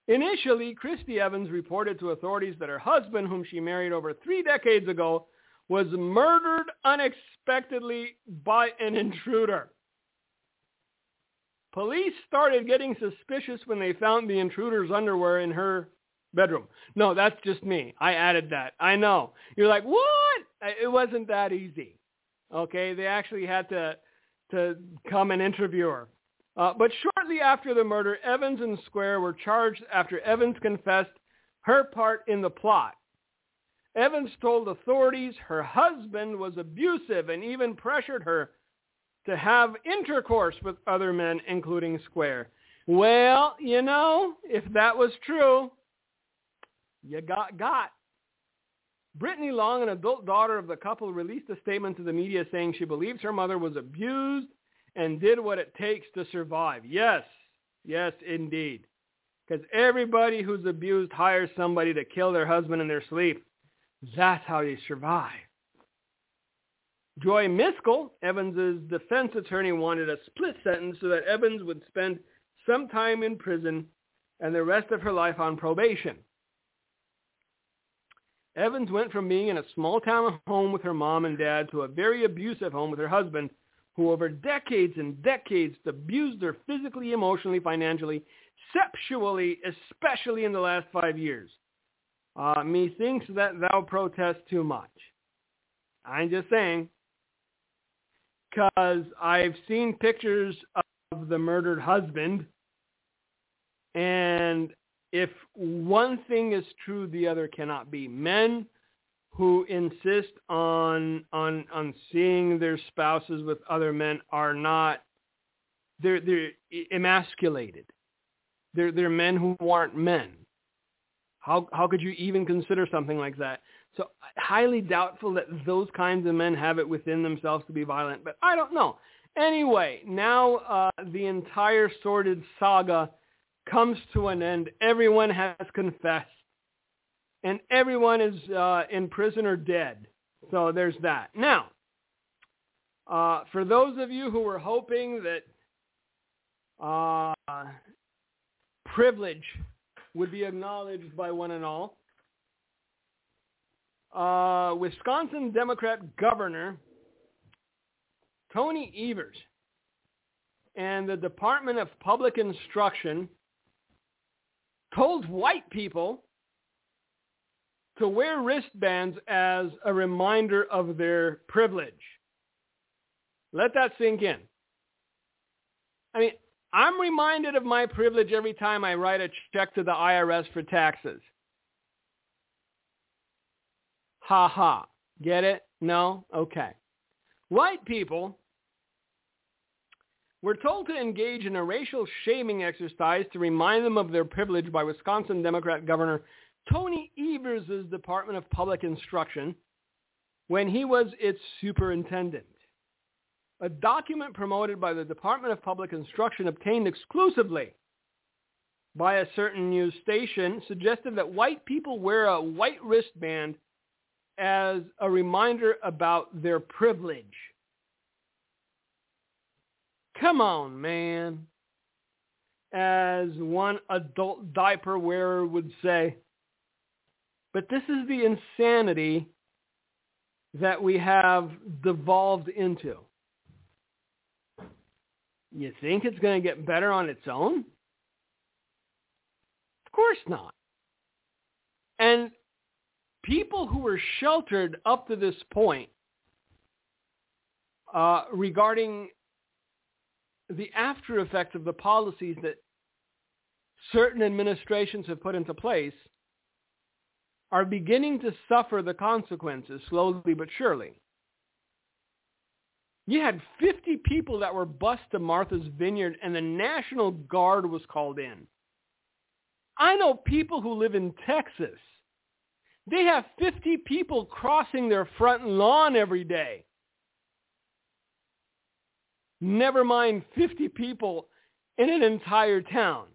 Initially, Christy Evans reported to authorities that her husband, whom she married over three decades ago, was murdered unexpectedly by an intruder. Police started getting suspicious when they found the intruder's underwear in her bedroom. No, that's just me. I added that. I know. You're like, what? It wasn't that easy. Okay, they actually had to to come and interview her. Uh, but shortly after the murder, Evans and Square were charged after Evans confessed her part in the plot. Evans told authorities her husband was abusive and even pressured her to have intercourse with other men, including Square. Well, you know, if that was true, you got got. Brittany Long, an adult daughter of the couple, released a statement to the media saying she believes her mother was abused and did what it takes to survive. Yes, yes, indeed. Because everybody who's abused hires somebody to kill their husband in their sleep. That's how they survive. Joy Miskell, Evans's defense attorney, wanted a split sentence so that Evans would spend some time in prison and the rest of her life on probation. Evans went from being in a small town home with her mom and dad to a very abusive home with her husband, who over decades and decades abused her physically, emotionally, financially, sexually, especially in the last five years. Uh, methinks that thou protest too much. I'm just saying, because I've seen pictures of the murdered husband, and if one thing is true, the other cannot be. Men who insist on on on seeing their spouses with other men are not they're they're emasculated. They're they're men who aren't men. How how could you even consider something like that? So highly doubtful that those kinds of men have it within themselves to be violent, but I don't know. Anyway, now uh, the entire sordid saga comes to an end. Everyone has confessed. And everyone is uh, in prison or dead. So there's that. Now, uh, for those of you who were hoping that uh, privilege would be acknowledged by one and all, uh, Wisconsin Democrat Governor Tony Evers and the Department of Public Instruction told white people to wear wristbands as a reminder of their privilege. Let that sink in. I mean, I'm reminded of my privilege every time I write a check to the IRS for taxes. Ha ha. Get it? No? Okay. White people were told to engage in a racial shaming exercise to remind them of their privilege by Wisconsin Democrat Governor Tony Evers' Department of Public Instruction when he was its superintendent. A document promoted by the Department of Public Instruction obtained exclusively by a certain news station suggested that white people wear a white wristband as a reminder about their privilege. Come on, man. As one adult diaper wearer would say. But this is the insanity that we have devolved into. You think it's going to get better on its own? Of course not. And people who were sheltered up to this point uh, regarding the after effects of the policies that certain administrations have put into place are beginning to suffer the consequences slowly but surely. You had 50 people that were bused to Martha's Vineyard and the National Guard was called in. I know people who live in Texas. They have 50 people crossing their front lawn every day. Never mind 50 people in an entire town.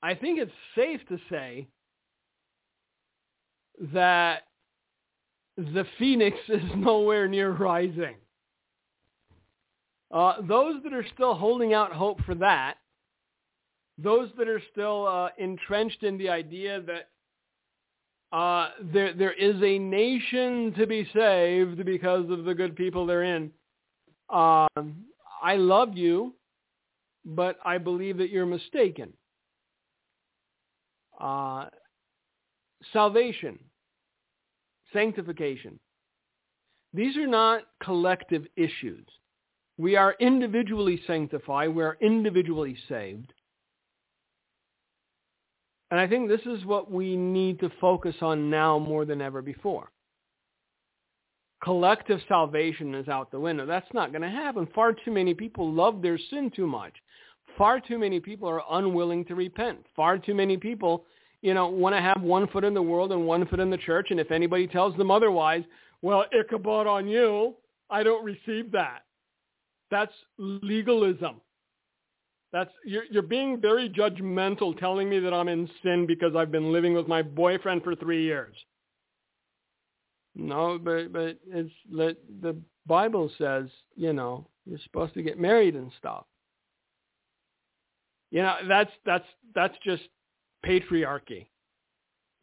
I think it's safe to say that the phoenix <laughs> is nowhere near rising. Uh, those that are still holding out hope for that, those that are still uh, entrenched in the idea that uh, there there is a nation to be saved because of the good people they're in. Um, I love you, but I believe that you're mistaken. Uh, salvation sanctification. These are not collective issues. We are individually sanctified. We are individually saved. And I think this is what we need to focus on now more than ever before. Collective salvation is out the window. That's not going to happen. Far too many people love their sin too much. Far too many people are unwilling to repent. Far too many people you know, want to have one foot in the world and one foot in the church. And if anybody tells them otherwise, well, Ichabod on you, I don't receive that. That's legalism. That's you're, you're being very judgmental, telling me that I'm in sin because I've been living with my boyfriend for three years. No, but but it's the Bible says, you know, you're supposed to get married and stuff. You know, that's that's that's just patriarchy.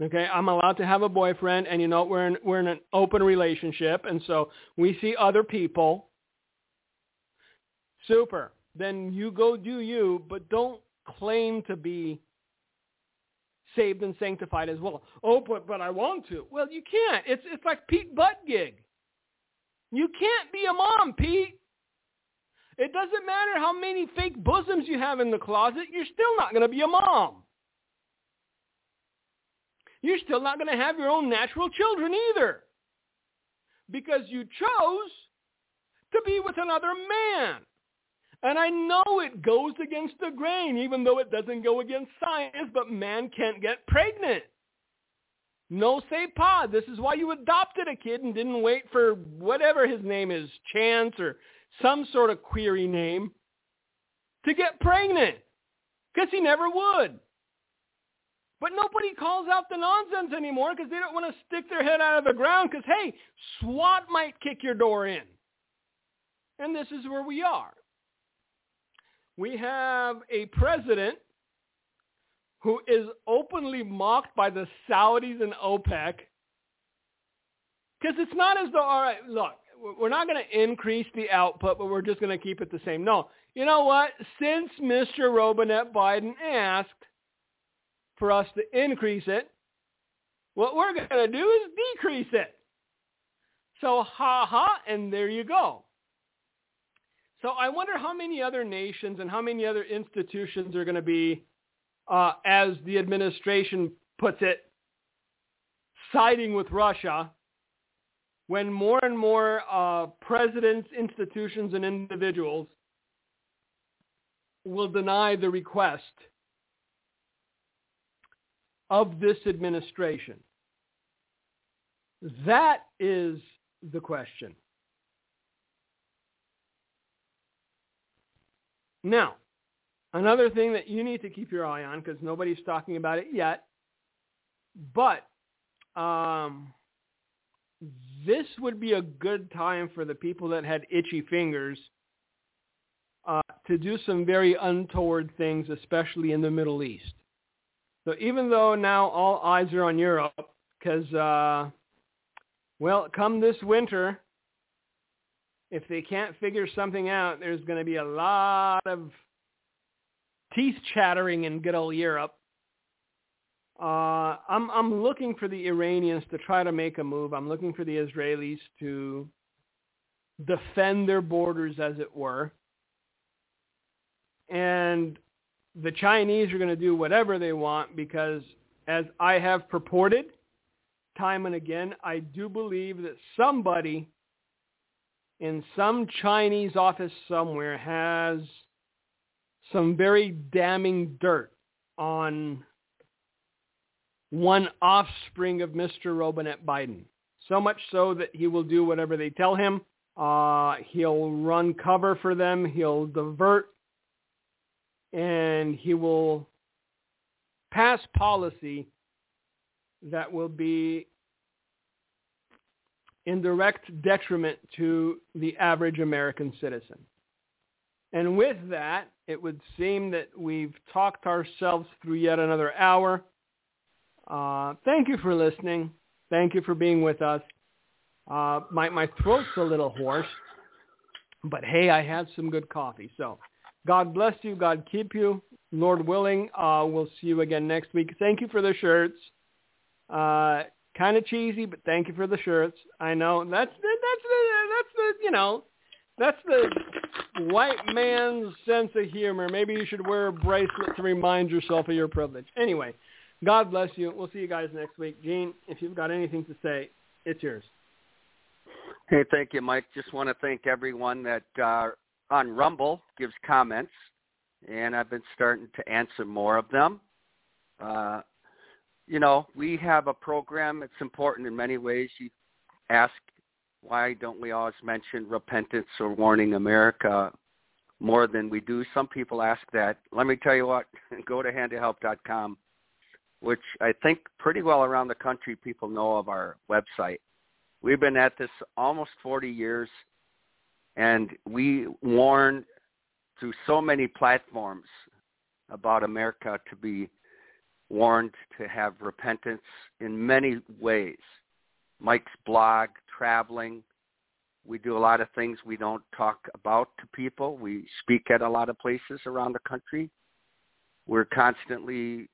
Okay, I'm allowed to have a boyfriend, and you know we're in we're in an open relationship, and so we see other people. Super. Then you go do you, but don't claim to be saved and sanctified as well. Oh, but but I want to. Well, you can't. It's it's like Pete Buttigieg. You can't be a mom, Pete. It doesn't matter how many fake bosoms you have in the closet. You're still not going to be a mom you're still not going to have your own natural children either. Because you chose to be with another man. And I know it goes against the grain, even though it doesn't go against science, but man can't get pregnant. No say pod. This is why you adopted a kid and didn't wait for whatever his name is, Chance or some sort of query name, to get pregnant. Because he never would. But nobody calls out the nonsense anymore because they don't want to stick their head out of the ground because, hey, SWAT might kick your door in. And this is where we are. We have a president who is openly mocked by the Saudis and OPEC because it's not as though, all right, look, we're not going to increase the output, but we're just going to keep it the same. No. You know what? Since Mr. Robinette Biden asked, for us to increase it. What we're going to do is decrease it. So ha ha, and there you go. So I wonder how many other nations and how many other institutions are going to be, uh, as the administration puts it, siding with Russia when more and more uh, presidents, institutions, and individuals will deny the request of this administration? That is the question. Now, another thing that you need to keep your eye on, because nobody's talking about it yet, but um, this would be a good time for the people that had itchy fingers uh, to do some very untoward things, especially in the Middle East. So even though now all eyes are on Europe, because, uh, well, come this winter, if they can't figure something out, there's going to be a lot of teeth chattering in good old Europe. Uh, I'm I'm looking for the Iranians to try to make a move. I'm looking for the Israelis to defend their borders, as it were. And the Chinese are going to do whatever they want because, as I have purported time and again, I do believe that somebody in some Chinese office somewhere has some very damning dirt on one offspring of Mr. Robinette Biden. So much so that he will do whatever they tell him. Uh, he'll run cover for them. He'll divert. And he will pass policy that will be in direct detriment to the average American citizen. And with that, it would seem that we've talked ourselves through yet another hour. Uh, thank you for listening. Thank you for being with us. Uh, my, my throat's a little hoarse, but hey, I had some good coffee. So God bless you. God keep you. Lord willing, uh, we'll see you again next week. Thank you for the shirts. Kind of cheesy, but thank you for the shirts. I know that's that's the that's the you know that's the white man's sense of humor. Maybe you should wear a bracelet to remind yourself of your privilege. Anyway, God bless you. We'll see you guys next week. Gene, if you've got anything to say, it's yours. Hey, thank you, Mike. Just want to thank everyone that uh, on Rumble gives comments, and I've been starting to answer more of them. Uh, you know, we have a program. It's important in many ways. You ask, why don't we always mention repentance or warning America more than we do? Some people ask that. Let me tell you what, <laughs> go to handofhelp.com, which I think pretty well around the country people know of our website. We've been at this almost 40 years, and we warn through so many platforms about America to be warned to have repentance in many ways. Mike's blog, traveling. We do a lot of things we don't talk about to people. We speak at a lot of places around the country. We're constantly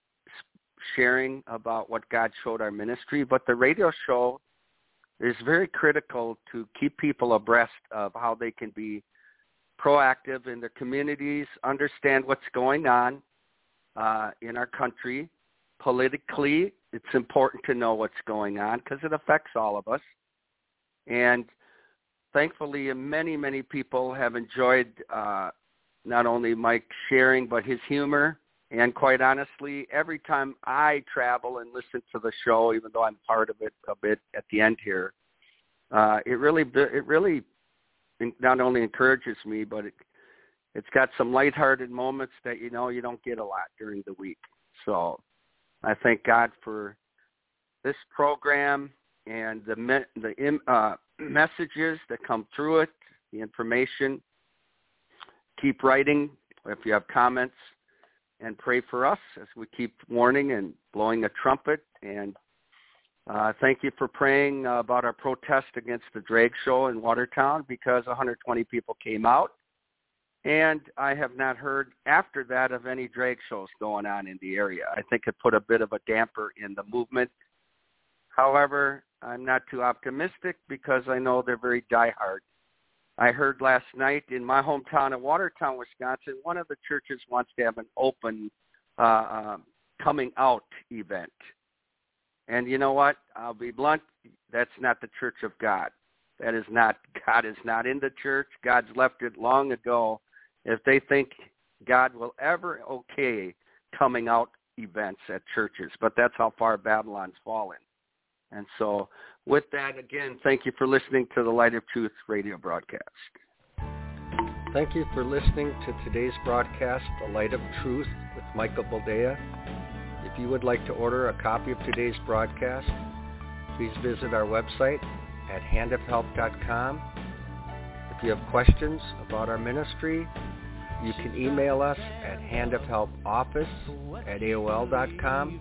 sharing about what God showed our ministry, but the radio show is very critical to keep people abreast of how they can be proactive in their communities, understand what's going on uh, in our country, politically, it's important to know what's going on because it affects all of us. And thankfully, many, many people have enjoyed uh, not only Mike sharing, but his humor. And quite honestly, every time I travel and listen to the show, even though I'm part of it a bit at the end here, uh, it really, it really not only encourages me, but it, it's got some lighthearted moments that you know you don't get a lot during the week. So I thank God for this program and the the uh, messages that come through it, the information. Keep writing if you have comments, and pray for us as we keep warning and blowing a trumpet. And uh, thank you for praying about our protest against the drag show in Watertown because 120 people came out and I have not heard after that of any drag shows going on in the area. I think it put a bit of a damper in the movement. However, I'm not too optimistic because I know they're very diehard. I heard last night in my hometown of Watertown, Wisconsin, one of the churches wants to have an open uh, uh, coming out event. And you know what? I'll be blunt. That's not the church of God. That is not, God is not in the church. God's left it long ago if they think God will ever okay coming out events at churches. But that's how far Babylon's fallen. And so with that, again, thank you for listening to the Light of Truth radio broadcast. Thank you for listening to today's broadcast, The Light of Truth with Michael Boldea. If you would like to order a copy of today's broadcast, please visit our website at handofhelp.com. If you have questions about our ministry, you can email us at handofhelpoffice at AOL.com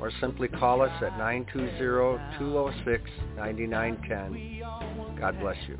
or simply call us at 920-206-9910. God bless you.